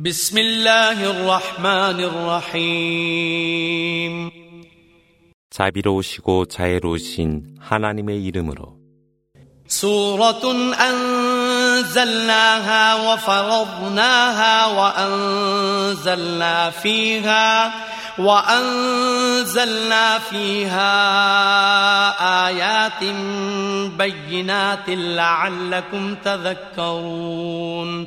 بسم الله الرحمن الرحيم 자비로우시고 자애로우신 하나님의 이름으로 سورة أنزلناها وفرضناها وأنزلنا فيها وأنزلنا فيها آيات بينات لعلكم تذكرون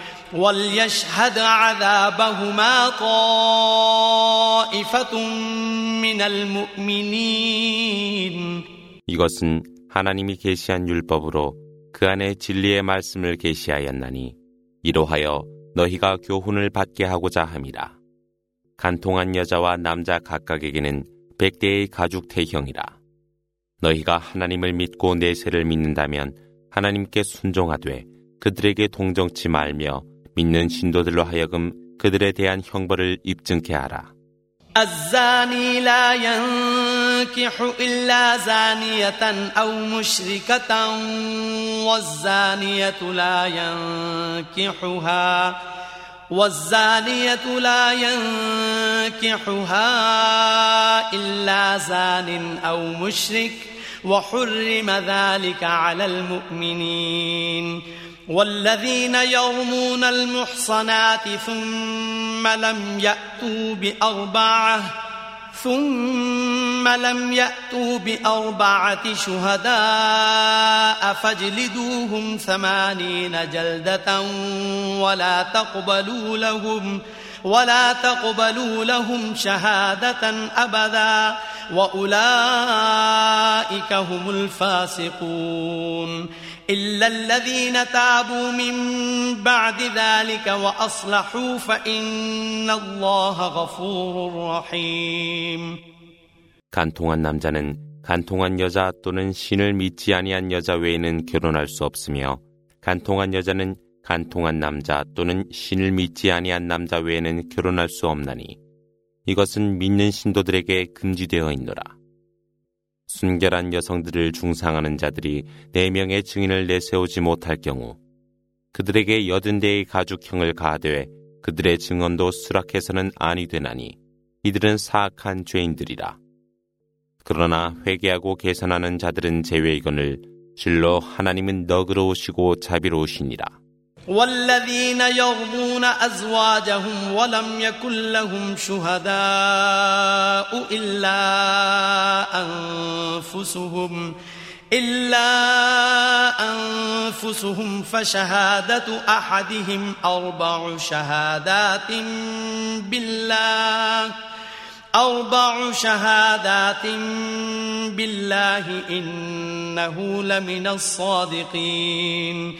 وليشهد عذابهما طائفة من المؤمنين 이것은 하나님이 계시한 율법으로 그 안에 진리의 말씀을 계시하였나니 이로하여 너희가 교훈을 받게 하고자 함이라. 간통한 여자와 남자 각각에게는 백대의 가죽 태형이라. 너희가 하나님을 믿고 내세를 믿는다면 하나님께 순종하되 그들에게 동정치 말며 믿는 신도들로 하여금 그들에 대한 형벌을 입증케 하라. الزاني لا ينكح إلا زانية أو مشركة والزانية لا ينكحها والزانية لا ينكحها إلا زان أو مشرك وحرم ذلك على المؤمنين والذين يرمون المحصنات ثم لم يأتوا بأربعة ثم لم يأتوا بأربعة شهداء فاجلدوهم ثمانين جلدة ولا تقبلوا لهم ولا تقبلوا لهم شهادة أبدا وأولئك هم الفاسقون. إلا الذين تابوا من بعد ذلك وأصلحوا فإن الله غفور رحيم 간통한 남자는 간통한 여자 또는 신을 믿지 아니한 여자 외에는 결혼할 수 없으며 간통한 여자는 간통한 남자 또는 신을 믿지 아니한 남자 외에는 결혼할 수 없나니 이것은 믿는 신도들에게 금지되어 있노라. 순결한 여성들을 중상하는 자들이 네 명의 증인을 내세우지 못할 경우 그들에게 여든 대의 가죽형을 가하되 그들의 증언도 수락해서는 아니 되나니 이들은 사악한 죄인들이라. 그러나 회개하고 개선하는 자들은 제외이거늘 실로 하나님은 너그러우시고 자비로우시니라. والذين يرمون أزواجهم ولم يكن لهم شهداء إلا أنفسهم إلا أنفسهم فشهادة أحدهم أربع شهادات بالله أربع شهادات بالله إنه لمن الصادقين.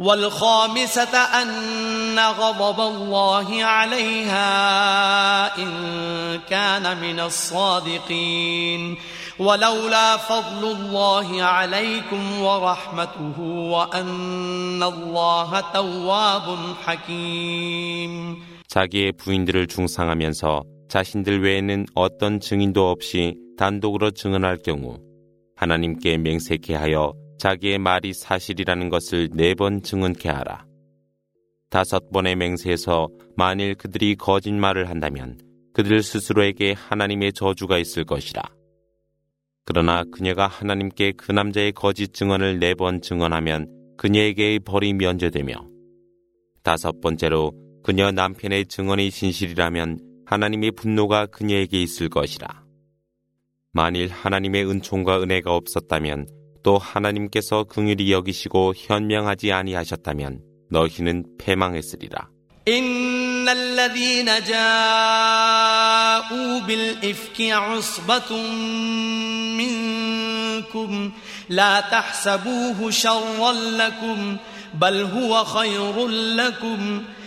والخامسة أن غضب الله عليها إن كان من الصادقين ولولا فضل الله عليكم ورحمته وأن الله تواب حكيم 자기의 부인들을 중상하면서 자신들 외에는 어떤 증인도 없이 단독으로 증언할 경우 하나님께 맹세케 하여 자기의 말이 사실이라는 것을 네 번 증언케 하라. 다섯 번의 맹세에서 만일 그들이 거짓말을 한다면 그들 스스로에게 하나님의 저주가 있을 것이라. 그러나 그녀가 하나님께 그 남자의 거짓 증언을 네 번 증언하면 그녀에게의 벌이 면제되며 다섯 번째로 그녀 남편의 증언이 진실이라면 하나님의 분노가 그녀에게 있을 것이라. 만일 하나님의 은총과 은혜가 없었다면 또 하나님께서 긍휼히 여기시고 현명하지 아니하셨다면 너희는 패망했으리라. إن الذين جاءوا بالإفك عصبة منكم لا تحسبوه شرا لكم بل هو خير لكم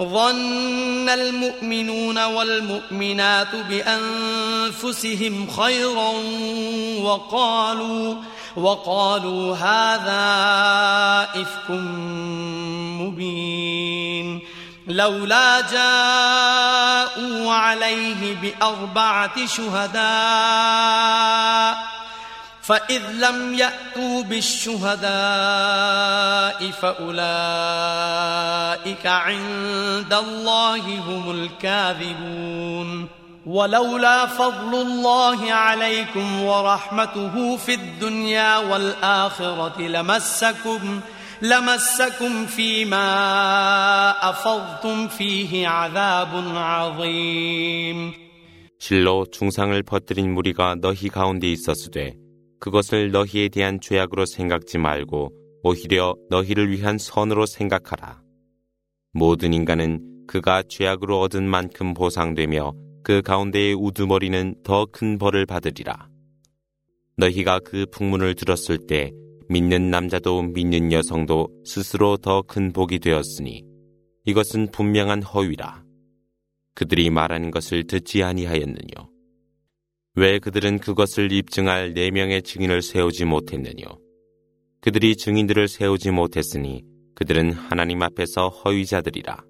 ظن المؤمنون والمؤمنات بأنفسهم خيرا وقالوا وقالوا هذا إفك مبين لولا جاءوا عليه بأربعة شهداء فإذ لم يأتوا بالشهداء فأولئك عند الله هم الكاذبون ولولا فضل الله عليكم ورحمته في الدنيا والآخرة لمسكم لمسكم فيما أفضتم فيه عذاب عظيم 실로 중상을 퍼뜨린 무리가 너희 가운데 있었으되 그것을 너희에 대한 죄악으로 생각지 말고 오히려 너희를 위한 선으로 생각하라. 모든 인간은 그가 죄악으로 얻은 만큼 보상되며 그 가운데의 우두머리는 더 큰 벌을 받으리라. 너희가 그 풍문을 들었을 때 믿는 남자도 믿는 여성도 스스로 더 큰 복이 되었으니 이것은 분명한 허위라. 그들이 말하는 것을 듣지 아니하였느뇨. 왜 그들은 그것을 입증할 네 명의 증인을 세우지 못했느뇨. 그들이 증인들을 세우지 못했으니 그들은 하나님 앞에서 허위자들이라.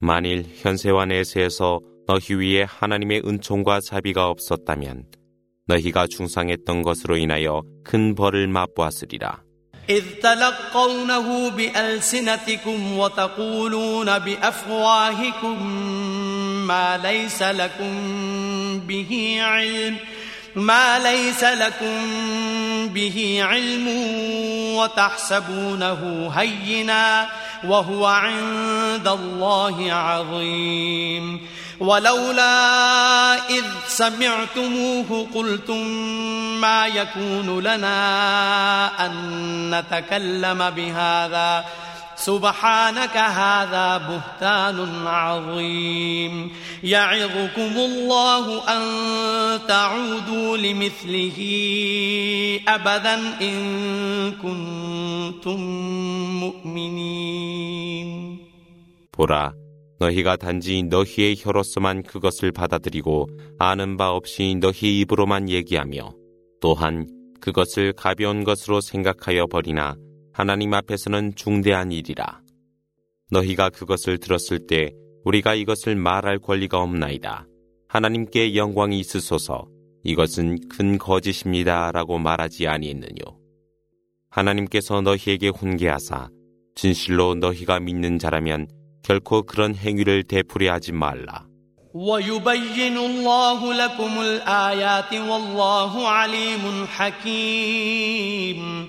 만일 현세와 내세에서 너희 위에 하나님의 은총과 자비가 없었다면 너희가 중상했던 것으로 인하여 큰 벌을 맛보았으리라. إذ تلقونه بألسنتكم وتقولون بأفواهكم ما ليس لكم به علم ما ليس لكم به علم وتحسبونه هينا وهو عند الله عظيم. ولولا إذ سمعتموه قلتم ما يكون لنا أن نتكلم بهذا سبحانك هذا بهتان عظيم يعظكم الله أن تعودوا لمثله أبدا إن كنتم مؤمنين 보라, 너희가 단지 너희의 혀로서만 그것을 받아들이고 아는 바 없이 너희 입으로만 얘기하며 또한 그것을 가벼운 것으로 생각하여 버리나 하나님 앞에서는 중대한 일이라. 너희가 그것을 들었을 때 우리가 이것을 말할 권리가 없나이다. 하나님께 영광이 있으소서. 이것은 큰 거짓입니다. 라고 말하지 아니했느뇨. 하나님께서 너희에게 훈계하사 진실로 너희가 믿는 자라면 결코 그런 행위를 되풀이하지 말라. ويبين الله لكم الآيات والله عليم حكيم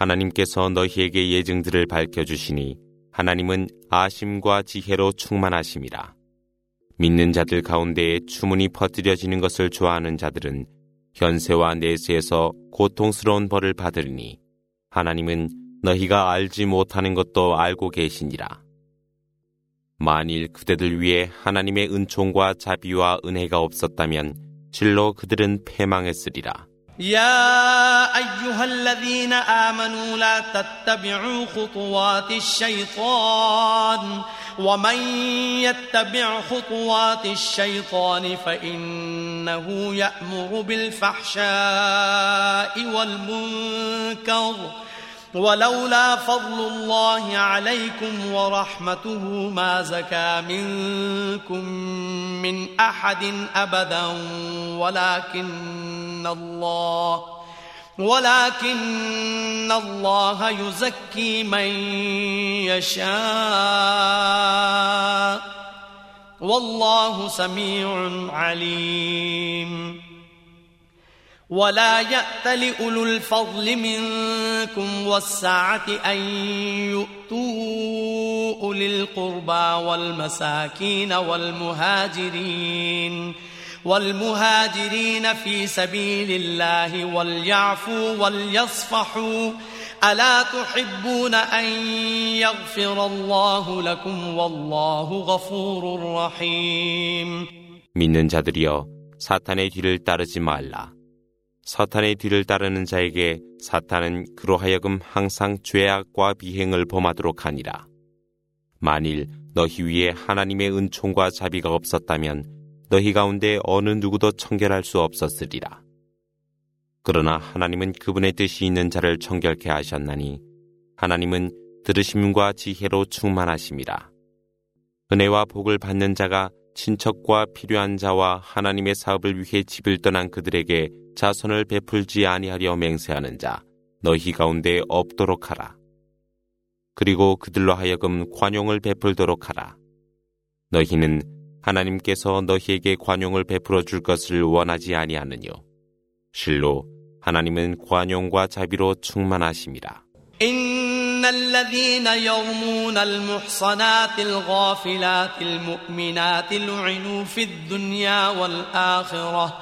하나님께서 너희에게 예증들을 밝혀주시니 하나님은 아심과 지혜로 충만하심이라. 믿는 자들 가운데에 추문이 퍼뜨려지는 것을 좋아하는 자들은 현세와 내세에서 고통스러운 벌을 받으리니 하나님은 너희가 알지 못하는 것도 알고 계시니라. 만일 그대들 위해 하나님의 은총과 자비와 은혜가 없었다면 실로 그들은 패망했으리라. يا أيها الذين آمنوا لا تتبعوا خطوات الشيطان ومن يتبع خطوات الشيطان فإن إنه يأمر بالفحشاء والمنكر ولولا فضل الله عليكم ورحمته ما زكى منكم من أحد أبدا ولكن الله ولكن الله يزكي من يشاء والله سميع عليم ولا يأت لأولو الفضل منكم والسعة أن يؤتوا أولي القربى والمساكين والمهاجرين والمهاجرين في سبيل الله وليعفوا وليصفحوا ألا تحبون أن يغفر الله لكم والله غفور رحيم 믿는 자들이여 사탄의 뒤를 따르지 말라. 사탄의 뒤를 따르는 자에게 사탄은 그로 하여금 항상 죄악과 비행을 범하도록 하니라. 만일 너희 위에 하나님의 은총과 자비가 없었다면 너희 가운데 어느 누구도 청결할 수 없었으리라. 그러나 하나님은 그분의 뜻이 있는 자를 청결케 하셨나니 하나님은 들으심과 지혜로 충만하심이라. 은혜와 복을 받는 자가 친척과 필요한 자와 하나님의 사업을 위해 집을 떠난 그들에게 자선을 베풀지 아니하려 맹세하는 자 너희 가운데 없도록 하라. 그리고 그들로 하여금 관용을 베풀도록 하라. 너희는 하나님께서 너희에게 관용을 베풀어 줄 것을 원하지 아니하느뇨. 실로 하나님은 관용과 자비로 충만하심이라. إن الذين يرمون المحصنات الغافلات المؤمنات لعنوا في الدنيا والآخرة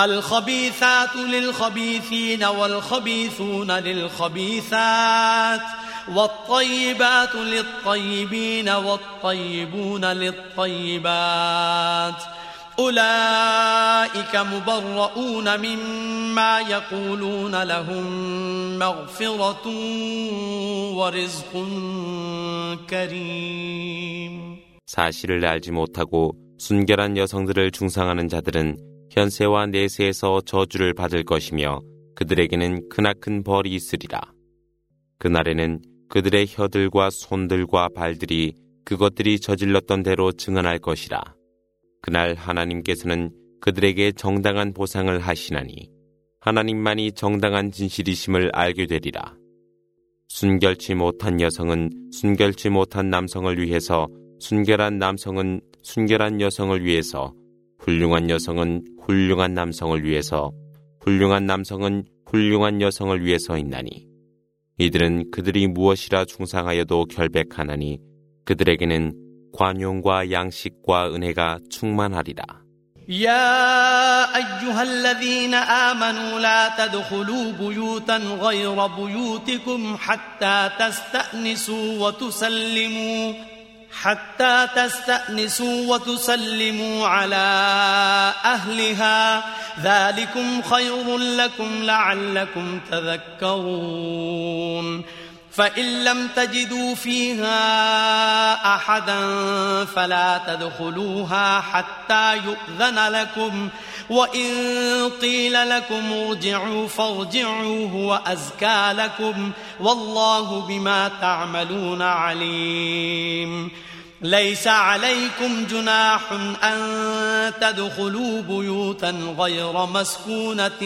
الخبيثات للخبيثين والخبيثون للخبيثات والطيبات للطيبين والطيبون للطيبات أولئك مبرؤون مما يقولون لهم مغفرة ورزق كريم 사실을 알지 못하고 순결한 여성들을 중상하는 자들은 현세와 내세에서 저주를 받을 것이며 그들에게는 크나큰 벌이 있으리라. 그날에는 그들의 혀들과 손들과 발들이 그것들이 저질렀던 대로 증언할 것이라. 그날 하나님께서는 그들에게 정당한 보상을 하시나니 하나님만이 정당한 진실이심을 알게 되리라. 순결치 못한 여성은 순결치 못한 남성을 위해서 순결한 남성은 순결한 여성을 위해서 훌륭한 여성은 훌륭한 남성을 위해서 훌륭한 남성은 훌륭한 여성을 위해서 있나니 이들은 그들이 무엇이라 중상하여도 결백하나니 그들에게는 관용과 양식과 은혜가 충만하리라. يا أيها الذين آمنوا لا تدخلوا بيوتا غير بيوتكم حتى تستأنسوا وتسلموا حتى تستأنسوا وتسلموا على أهلها. ذلكم خير لكم لعلكم تذكرون. فإن لم تجدوا فيها أحدا فلا تدخلوها حتى يؤذن لكم. وإن قيل لكم ارجعوا فارجعوا هو أزكى لكم والله بما تعملون عليم ليس عليكم جناح أن تدخلوا بيوتا غير مسكونة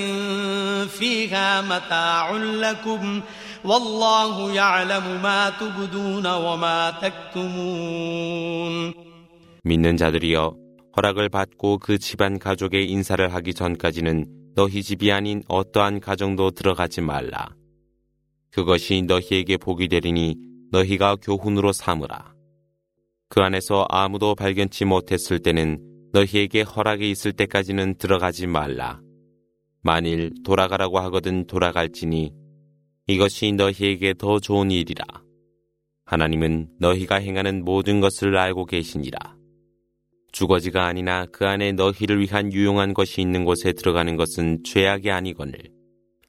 فيها متاع لكم والله يعلم ما تبدون وما تكتمون 믿는 자들이여 허락을 받고 그 집안 가족의 인사를 하기 전까지는 너희 집이 아닌 어떠한 가정도 들어가지 말라. 그것이 너희에게 복이 되리니 너희가 교훈으로 삼으라. 그 안에서 아무도 발견치 못했을 때는 너희에게 허락이 있을 때까지는 들어가지 말라. 만일 돌아가라고 하거든 돌아갈지니 이것이 너희에게 더 좋은 일이라. 하나님은 너희가 행하는 모든 것을 알고 계시니라. 주거지가 아니나 그 안에 너희를 위한 유용한 것이 있는 곳에 들어가는 것은 죄악이 아니거늘.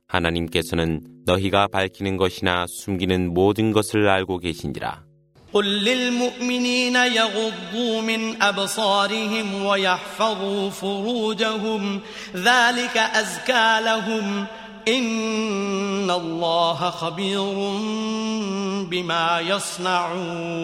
하나님께서는 너희가 밝히는 것이나 숨기는 모든 것을 알고 계시니라. قل للمؤمنين يغضوا من أبصارهم ويحفظوا فروجهم ذلك أزكى لهم إن الله خبير بما يصنعون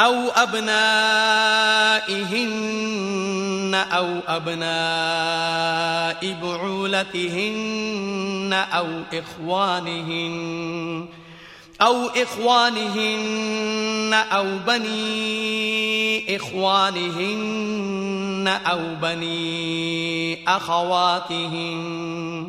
أو أبنائهن أو أبناء بعولتهن أو إخوانهن أو إخوانهن أو بني إخوانهن أو بني أخواتهن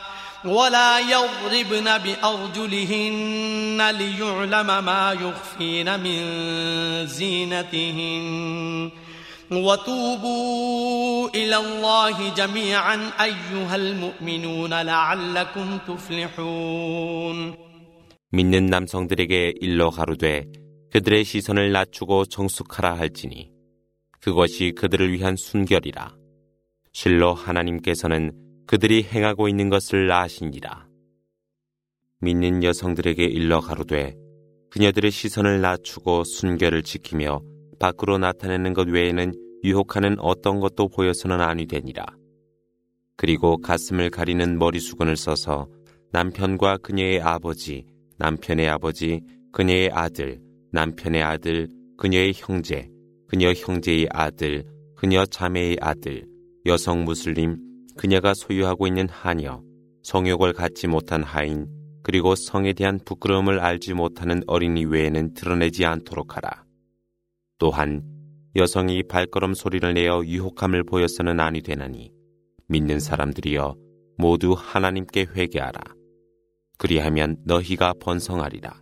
ولا يضربن بأرجلهن ليعلم ما يخفين من زينتهن وتوبوا إلى الله جميعا أيها المؤمنون لعلكم تفلحون 믿는 남성들에게 일러 가로되 그들의 시선을 낮추고 정숙하라 할지니 그것이 그들을 위한 순결이라 실로 하나님께서는 그들이 행하고 있는 것을 아시니라 믿는 여성들에게 일러 가로되 그녀들의 시선을 낮추고 순결을 지키며 밖으로 나타내는 것 외에는 유혹하는 어떤 것도 보여서는 아니 되니라. 그리고 가슴을 가리는 머리 수건을 써서 남편과 그녀의 아버지, 남편의 아버지, 그녀의 아들, 남편의 아들, 그녀의 형제, 그녀 형제의 아들, 그녀 자매의 아들, 여성 무슬림, 그녀가 소유하고 있는 하녀, 성욕을 갖지 못한 하인, 그리고 성에 대한 부끄러움을 알지 못하는 어린이 외에는 드러내지 않도록 하라. 또한 여성이 발걸음 소리를 내어 유혹함을 보여서는 아니 되나니 믿는 사람들이여 모두 하나님께 회개하라. 그리하면 너희가 번성하리라.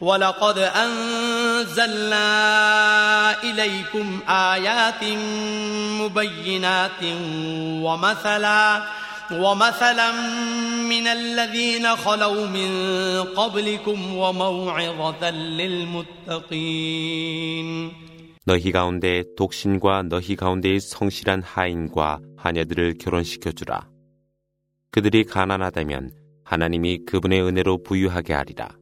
ولقد أنزلنا إليكم آيات مبينات ومثلا ومثلا من الذين خلوا من قبلكم وموعظة للمتقين 너희 가운데 독신과 너희 가운데의 성실한 하인과 하녀들을 결혼시켜 주라. 그들이 가난하다면 하나님이 그분의 은혜로 부유하게 하리라.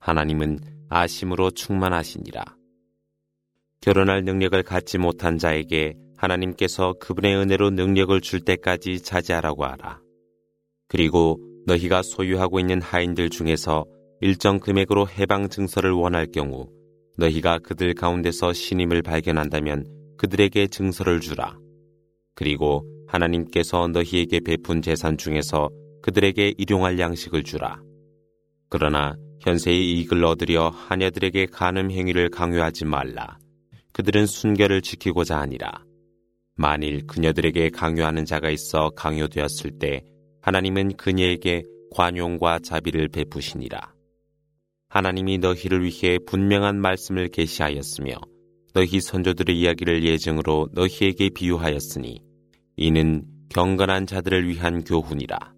하나님은 아심으로 충만하시니라. 결혼할 능력을 갖지 못한 자에게 하나님께서 그분의 은혜로 능력을 줄 때까지 자제하라고 하라. 그리고 너희가 소유하고 있는 하인들 중에서 일정 금액으로 해방 증서를 원할 경우 너희가 그들 가운데서 신임을 발견한다면 그들에게 증서를 주라. 그리고 하나님께서 너희에게 베푼 재산 중에서 그들에게 일용할 양식을 주라. 그러나 현세의 이익을 얻으려 하녀들에게 간음 행위를 강요하지 말라. 그들은 순결을 지키고자 하니라. 만일 그녀들에게 강요하는 자가 있어 강요되었을 때 하나님은 그녀에게 관용과 자비를 베푸시니라. 하나님이 너희를 위해 분명한 말씀을 계시하였으며 너희 선조들의 이야기를 예증으로 너희에게 비유하였으니 이는 경건한 자들을 위한 교훈이라.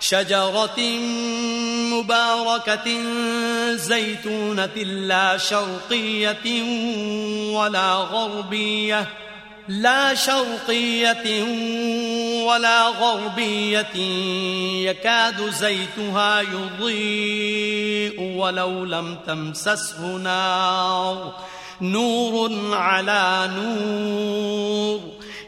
شجرة مباركة زيتونة لا شرقية ولا غربية لا شرقية ولا غربية يكاد زيتها يضيء ولو لم تمسسه نار نور على نور.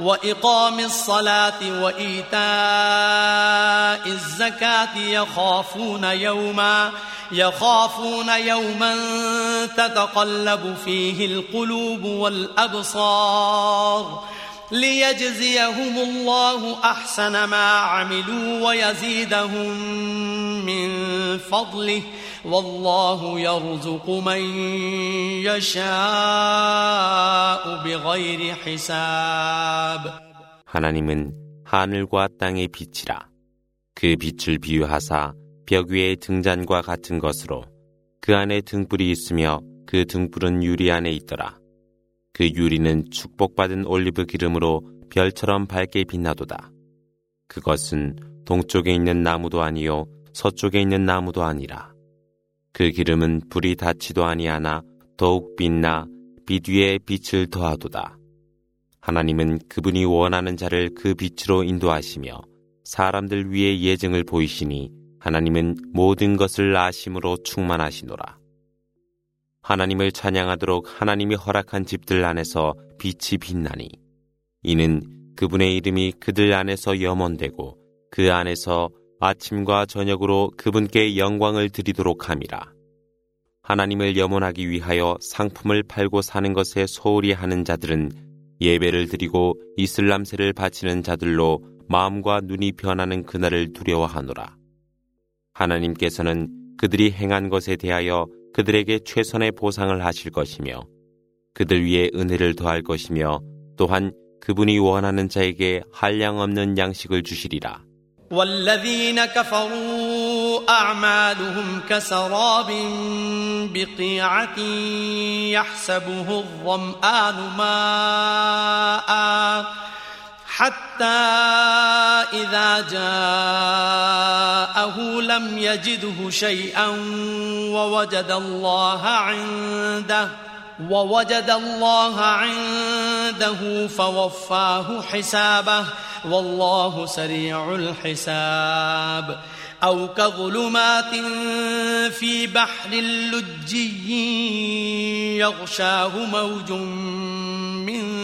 وإقام الصلاة وإيتاء الزكاة يخافون يوما يخافون يوما تتقلب فيه القلوب والأبصار ليجزيهم الله أحسن ما عملوا ويزيدهم من فضله والله يرزق من يشاء بغير حساب 하나님은 하늘과 땅의 빛이라 그 빛을 비유하사 벽 위의 등잔과 같은 것으로 그 안에 등불이 있으며 그 등불은 유리 안에 있더라. 그 유리는 축복받은 올리브 기름으로 별처럼 밝게 빛나도다. 그것은 동쪽에 있는 나무도 아니요 서쪽에 있는 나무도 아니라. 그 기름은 불이 닿지도 아니하나 더욱 빛나 빛 위에 빛을 더하도다. 하나님은 그분이 원하는 자를 그 빛으로 인도하시며 사람들 위에 예증을 보이시니 하나님은 모든 것을 아심으로 충만하시노라. 하나님을 찬양하도록 하나님이 허락한 집들 안에서 빛이 빛나니 이는 그분의 이름이 그들 안에서 염원되고 그 안에서 아침과 저녁으로 그분께 영광을 드리도록 함이라. 하나님을 염원하기 위하여 상품을 팔고 사는 것에 소홀히 하는 자들은 예배를 드리고 이슬람세를 바치는 자들로 마음과 눈이 변하는 그날을 두려워하노라. 하나님께서는 그들이 행한 것에 대하여 그들에게 최선의 보상을 하실 것이며 그들 위에 은혜를 더할 것이며 또한 그분이 원하는 자에게 한량 없는 양식을 주시리라. والذين كفروا أعمالهم كسراب بقيعة يحسبه الظمآن ماءً حتى إذا جاءه لم يجده شيئا ووجد الله عنده ووجد الله عنده فوفاه حسابه. والله سريع الحساب. أو كظلمات في بحر لجي يغشاه موج من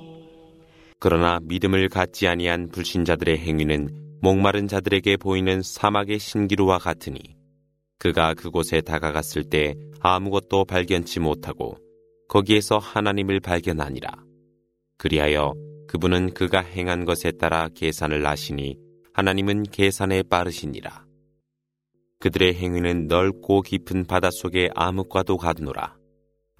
그러나 믿음을 갖지 아니한 불신자들의 행위는 목마른 자들에게 보이는 사막의 신기루와 같으니 그가 그곳에 다가갔을 때 아무것도 발견치 못하고 거기에서 하나님을 발견하니라. 그리하여 그분은 그가 행한 것에 따라 계산을 하시니 하나님은 계산에 빠르시니라. 그들의 행위는 넓고 깊은 바닷속의 암흑과도 같노라.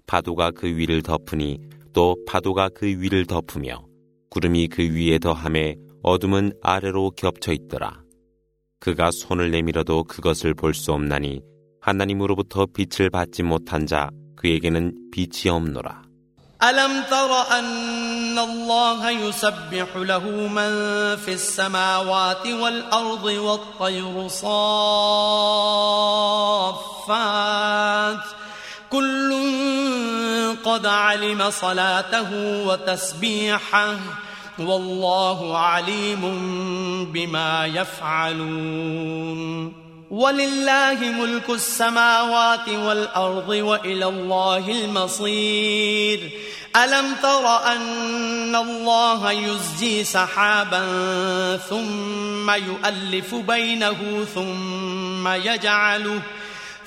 파도가 그 위를 덮으니 또 파도가 그 위를 덮으며 구름이 그 위에 더함에 어둠은 아래로 겹쳐 있더라. 그가 손을 내밀어도 그것을 볼 수 없나니 하나님으로부터 빛을 받지 못한 자 그에게는 빛이 없노라. ألم تر أن الله يسبح له من في السماوات والأرض والطير صافات كل قد علم صلاته وتسبيحه والله عليم بما يفعلون. ولله ملك السماوات والأرض وإلى الله المصير. ألم تر أن الله يزجي سحابا ثم يؤلف بينه ثم يجعله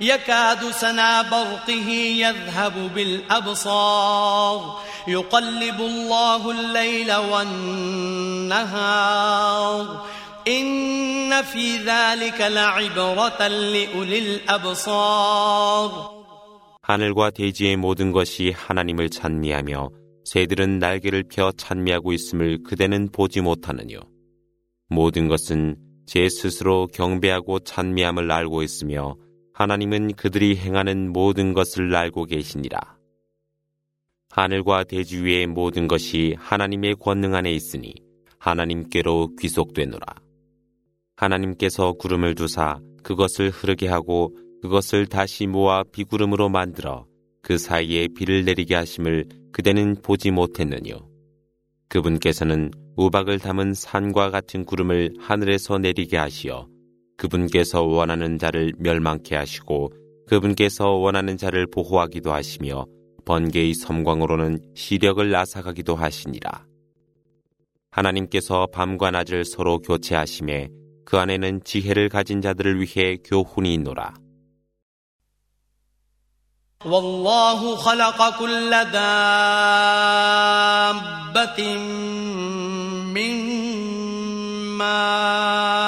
يكاد سنا برقه يذهب بالأبصار يقلب الله الليل والنهار إن في ذلك لعبرة لأولي الأبصار 하늘과 대지의 모든 것이 하나님을 찬미하며 새들은 날개를 펴 찬미하고 있음을 그대는 보지 못하느뇨. 모든 것은 제 스스로 경배하고 찬미함을 알고 있으며 하나님은 그들이 행하는 모든 것을 알고 계시니라. 하늘과 대지 위의 모든 것이 하나님의 권능 안에 있으니 하나님께로 귀속되노라. 하나님께서 구름을 두사 그것을 흐르게 하고 그것을 다시 모아 비구름으로 만들어 그 사이에 비를 내리게 하심을 그대는 보지 못했느뇨. 그분께서는 우박을 담은 산과 같은 구름을 하늘에서 내리게 하시어 그분께서 원하는 자를 멸망케 하시고 그분께서 원하는 자를 보호하기도 하시며 번개의 섬광으로는 시력을 앗아가기도 하시니라. 하나님께서 밤과 낮을 서로 교체하심에 그 안에는 지혜를 가진 자들을 위해 교훈이 있노라. والله خلق كل دابة من ماء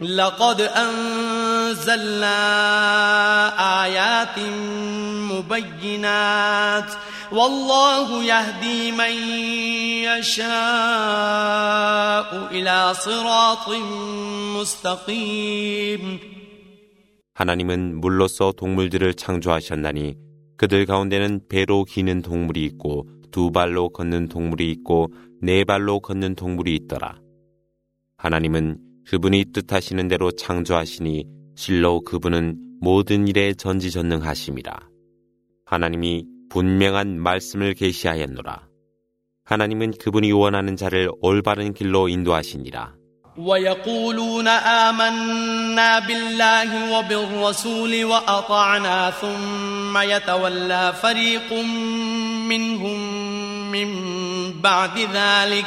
لقد أنزلنا آيات مبينات والله يهدي من يشاء إلى صراط مستقيم 하나님은 물로서 동물들을 창조하셨나니 그들 가운데는 배로 기는 동물이 있고 두 발로 걷는 동물이 있고 네 발로 걷는 동물이 있더라. 하나님은 그분이 뜻하시는 대로 창조하시니 실로 그분은 모든 일에 전지전능하심이라. 하나님이 분명한 말씀을 계시하였노라. 하나님은 그분이 원하는 자를 올바른 길로 인도하시니라. ويقولون آمنا بالله وبالرسول وأطعنا ثم يتولى فريق منهم من بعد ذلك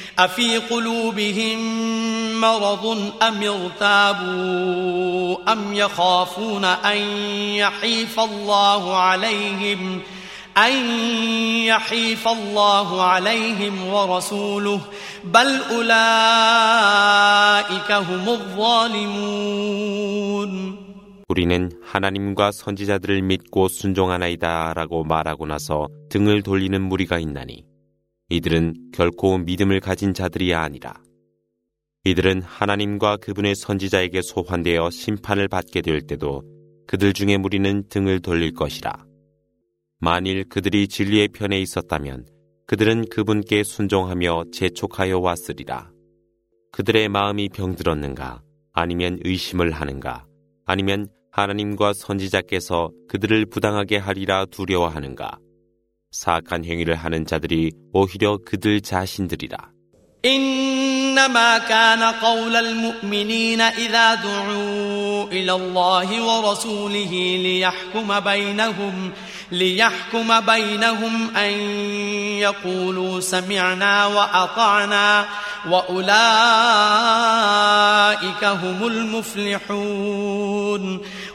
أفي قلوبهم مرض أم ارتابوا أم يخافون أن يحيف الله عليهم أن يحيف الله عليهم ورسوله بل أولئك هم الظالمون 우리는 하나님과 선지자들을 믿고 순종하나이다 라고 말하고 나서 등을 돌리는 무리가 있나니 이들은 결코 믿음을 가진 자들이 아니라 이들은 하나님과 그분의 선지자에게 소환되어 심판을 받게 될 때도 그들 중에 무리는 등을 돌릴 것이라. 만일 그들이 진리의 편에 있었다면 그들은 그분께 순종하며 재촉하여 왔으리라. 그들의 마음이 병들었는가? 아니면 의심을 하는가? 아니면 하나님과 선지자께서 그들을 부당하게 하리라 두려워하는가? 사악한 행위를 하는 자들이 오히려 그들 자신들이라. إنما كان قول المؤمنين إذا دعوا إلى الله ورسوله ليحكم بينهم ليحكم بينهم أن يقولوا سمعنا وأطعنا وأولئك هم المفلحون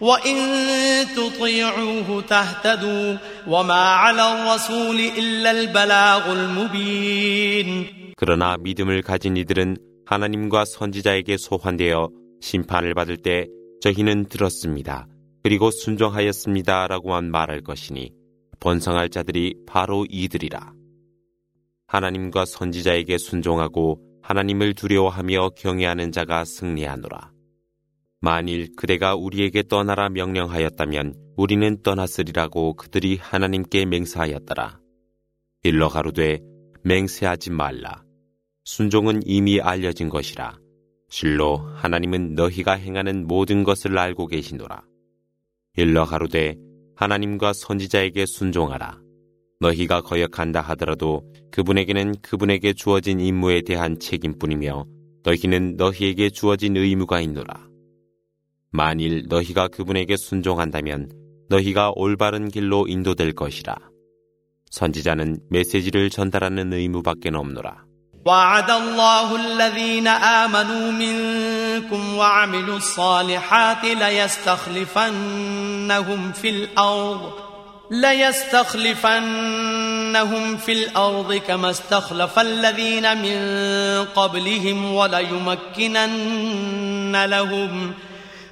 وإن تطيعوه تهتدوا وما على الرسول إلا البلاغ المبين 그러나 믿음을 가진 이들은 하나님과 선지자에게 소환되어 심판을 받을 때 저희는 들었습니다. 그리고 순종하였습니다. 라고만 말할 것이니 번성할 자들이 바로 이들이라. 하나님과 선지자에게 순종하고 하나님을 두려워하며 경외하는 자가 승리하노라. 만일 그대가 우리에게 떠나라 명령하였다면 우리는 떠났으리라고 그들이 하나님께 맹세하였더라. 일러 가로되 맹세하지 말라. 순종은 이미 알려진 것이라. 실로 하나님은 너희가 행하는 모든 것을 알고 계시노라. 일러 가로되 하나님과 선지자에게 순종하라. 너희가 거역한다 하더라도 그분에게는 그분에게 주어진 임무에 대한 책임뿐이며 너희는 너희에게 주어진 의무가 있노라. 만일 너희가 그분에게 순종한다면 너희가 올바른 길로 인도될 것이라. 선지자는 메시지를 전달하는 의무밖에 없노라. وعد الله الذين آمنوا منكم وعملوا الصالحات ليستخلفنهم في الأرض ليستخلفنهم في الأرض كما استخلف الذين من قبلهم وليمكنن لهم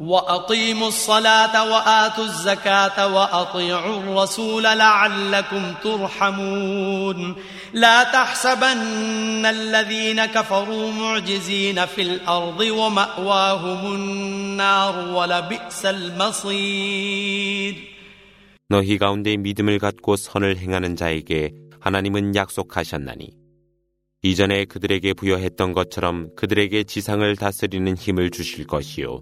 وأقيموا الصلاة وآتوا الزكاة وأطيعوا الرسول لعلكم ترحمون لا تحسبن الذين كفروا معجزين في الأرض ومأواهم النار ولبئس المصير 너희 가운데 믿음을 갖고 선을 행하는 자에게 하나님은 약속하셨나니 이전에 그들에게 부여했던 것처럼 그들에게 지상을 다스리는 힘을 주실 것이요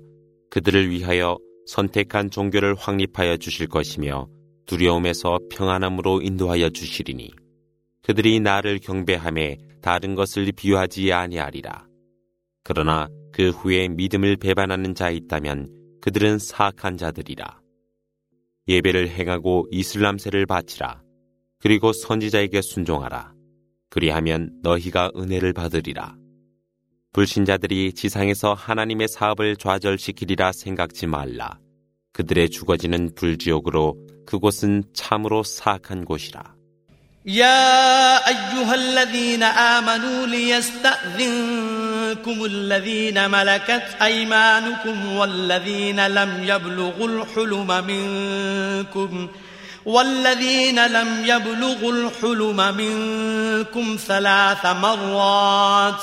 그들을 위하여 선택한 종교를 확립하여 주실 것이며 두려움에서 평안함으로 인도하여 주시리니 그들이 나를 경배함에 다른 것을 비유하지 아니하리라. 그러나 그 후에 믿음을 배반하는 자 있다면 그들은 사악한 자들이라. 예배를 행하고 이슬람세를 바치라. 그리고 선지자에게 순종하라. 그리하면 너희가 은혜를 받으리라. 불신자들이 지상에서 하나님의 사업을 좌절시키리라 생각지 말라. 그들의 죽어지는 불지옥으로 그곳은 참으로 사악한 곳이라. يا أيها الذين آمنوا ليستأذنكم الذين ملكت أيمانكم والذين لم يبلغوا الحلم منكم والذين لم يبلغوا الحلم منكم ثلاث مرات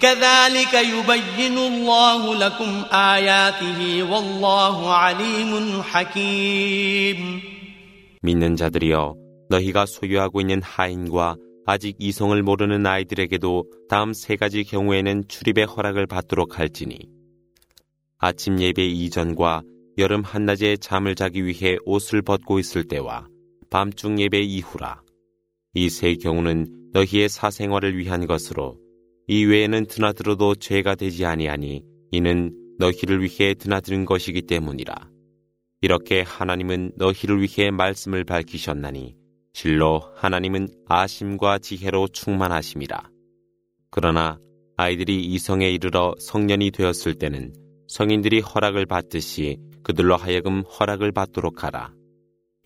كذلك يبين الله لكم آياته والله عليم حكيم 믿는 자들이여 너희가 소유하고 있는 하인과 아직 이성을 모르는 아이들에게도 다음 세 가지 경우에는 출입의 허락을 받도록 할지니 아침 예배 이전과 여름 한낮에 잠을 자기 위해 옷을 벗고 있을 때와 밤중 예배 이후라. 이 세 경우는 너희의 사생활을 위한 것으로 이 외에는 드나들어도 죄가 되지 아니하니 이는 너희를 위해 드나드는 것이기 때문이라. 이렇게 하나님은 너희를 위해 말씀을 밝히셨나니 실로 하나님은 아심과 지혜로 충만하심이라. 그러나 아이들이 이성에 이르러 성년이 되었을 때는 성인들이 허락을 받듯이 그들로 하여금 허락을 받도록 하라.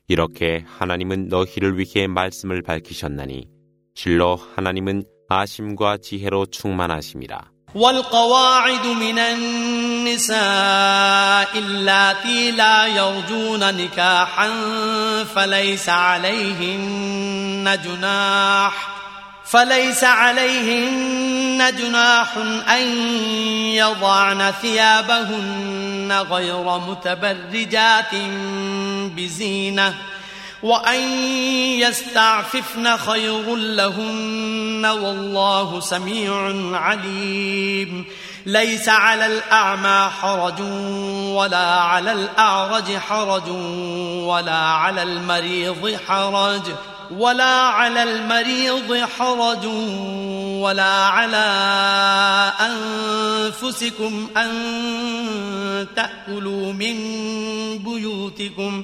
이렇게 하나님은 너희를 위해 말씀을 밝히셨나니 실로 하나님은 아심과 지혜로 충만하심이라. والقواعد من النساء اللاتي لا يرجون نكاحا فليس عليهن جناح فليس عليهن جناح أن يضعن ثيابهن غير متبرجات بزينه وأن يستعففن خير لهن والله سميع عليم ليس على الأعمى حرج ولا على الأعرج حرج ولا على المريض حرج ولا على المريض حرج ولا على أنفسكم أن تأكلوا من بيوتكم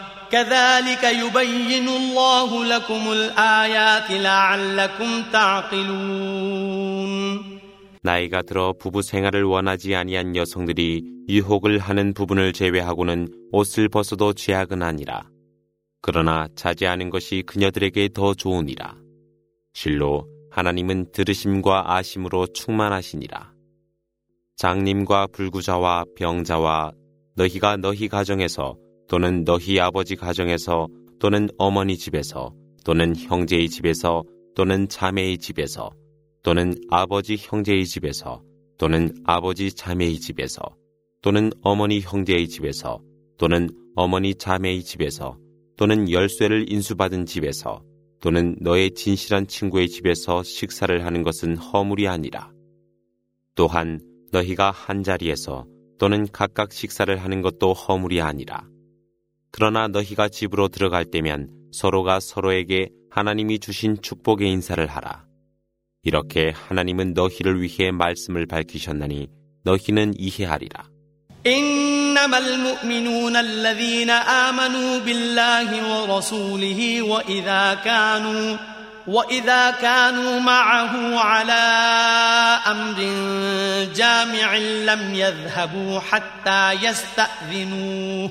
كذلك يبين الله لكم الآيات لعلكم تعقلون 나이가 들어 부부 생활을 원하지 아니한 여성들이 유혹을 하는 부분을 제외하고는 옷을 벗어도 죄악은 아니라 그러나 자제하는 것이 그녀들에게 더 좋으니라. 실로 하나님은 들으심과 아심으로 충만하시니라. 장님과 불구자와 병자와 너희가 너희 가정에서 또는 너희 아버지 가정에서 또는 어머니 집에서 또는 형제의 집에서 또는 자매의 집에서 또는 아버지 형제의 집에서 또는 아버지 자매의 집에서 또는 어머니 형제의 집에서 또는 어머니 자매의 집에서 또는 열쇠를 인수받은 집에서 또는 너의 진실한 친구의 집에서 식사를 하는 것은 허물이 아니라. 또한 너희가 한 자리에서 또는 각각 식사를 하는 것도 허물이 아니라 그러나 너희가 집으로 들어갈 때면 서로가 서로에게 하나님이 주신 축복의 인사를 하라. 이렇게 하나님은 너희를 위해 말씀을 밝히셨나니 너희는 이해하리라. إنما المؤمنون الذين آمنوا بالله ورسوله وإذا كانوا وإذا كانوا معه على أمر جامع لم يذهبوا حتى يستأذنوه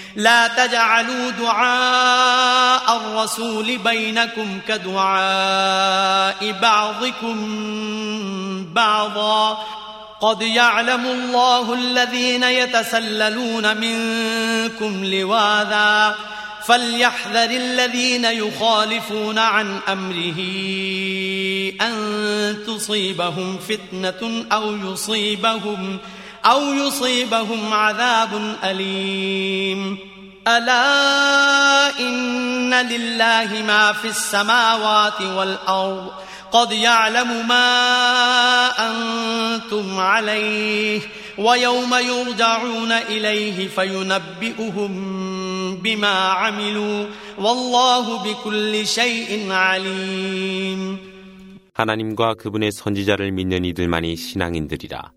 لا تجعلوا دعاء الرسول بينكم كدعاء بعضكم بعضا. قد يعلم الله الذين يتسللون منكم لواذا. فليحذر الذين يخالفون عن أمره أن تصيبهم فتنة أو يصيبهم أو يصيبهم عذاب أليم ألا إن لله ما في السماوات والأرض قد يعلم ما أنتم عليه ويوم يرجعون إليه فينبئهم بما عملوا والله بكل شيء عليم 하나님과 그분의 선지자를 믿는 이들만이 신앙인들이라.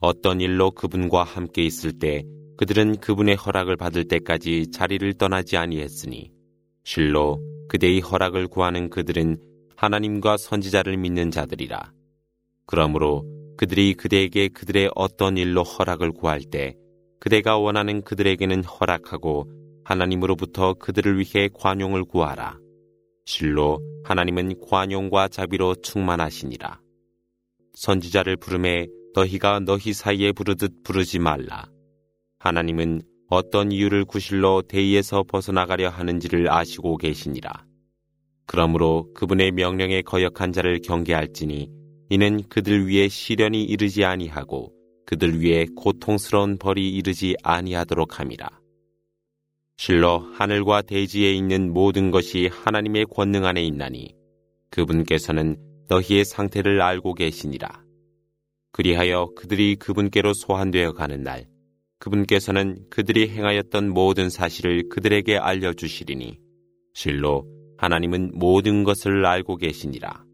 어떤 일로 그분과 함께 있을 때 그들은 그분의 허락을 받을 때까지 자리를 떠나지 아니했으니 실로 그대의 허락을 구하는 그들은 하나님과 선지자를 믿는 자들이라. 그러므로 그들이 그대에게 그들의 어떤 일로 허락을 구할 때 그대가 원하는 그들에게는 허락하고 하나님으로부터 그들을 위해 관용을 구하라. 실로 하나님은 관용과 자비로 충만하시니라. 선지자를 부름에 너희가 너희 사이에 부르듯 부르지 말라. 하나님은 어떤 이유를 구실로 대의에서 벗어나가려 하는지를 아시고 계시니라. 그러므로 그분의 명령에 거역한 자를 경계할지니 이는 그들 위에 시련이 이르지 아니하고 그들 위에 고통스러운 벌이 이르지 아니하도록 함이라. 실로 하늘과 대지에 있는 모든 것이 하나님의 권능 안에 있나니 그분께서는 너희의 상태를 알고 계시니라. 그리하여 그들이 그분께로 소환되어 가는 날 그분께서는 그들이 행하였던 모든 사실을 그들에게 알려주시리니 실로 하나님은 모든 것을 알고 계시니라.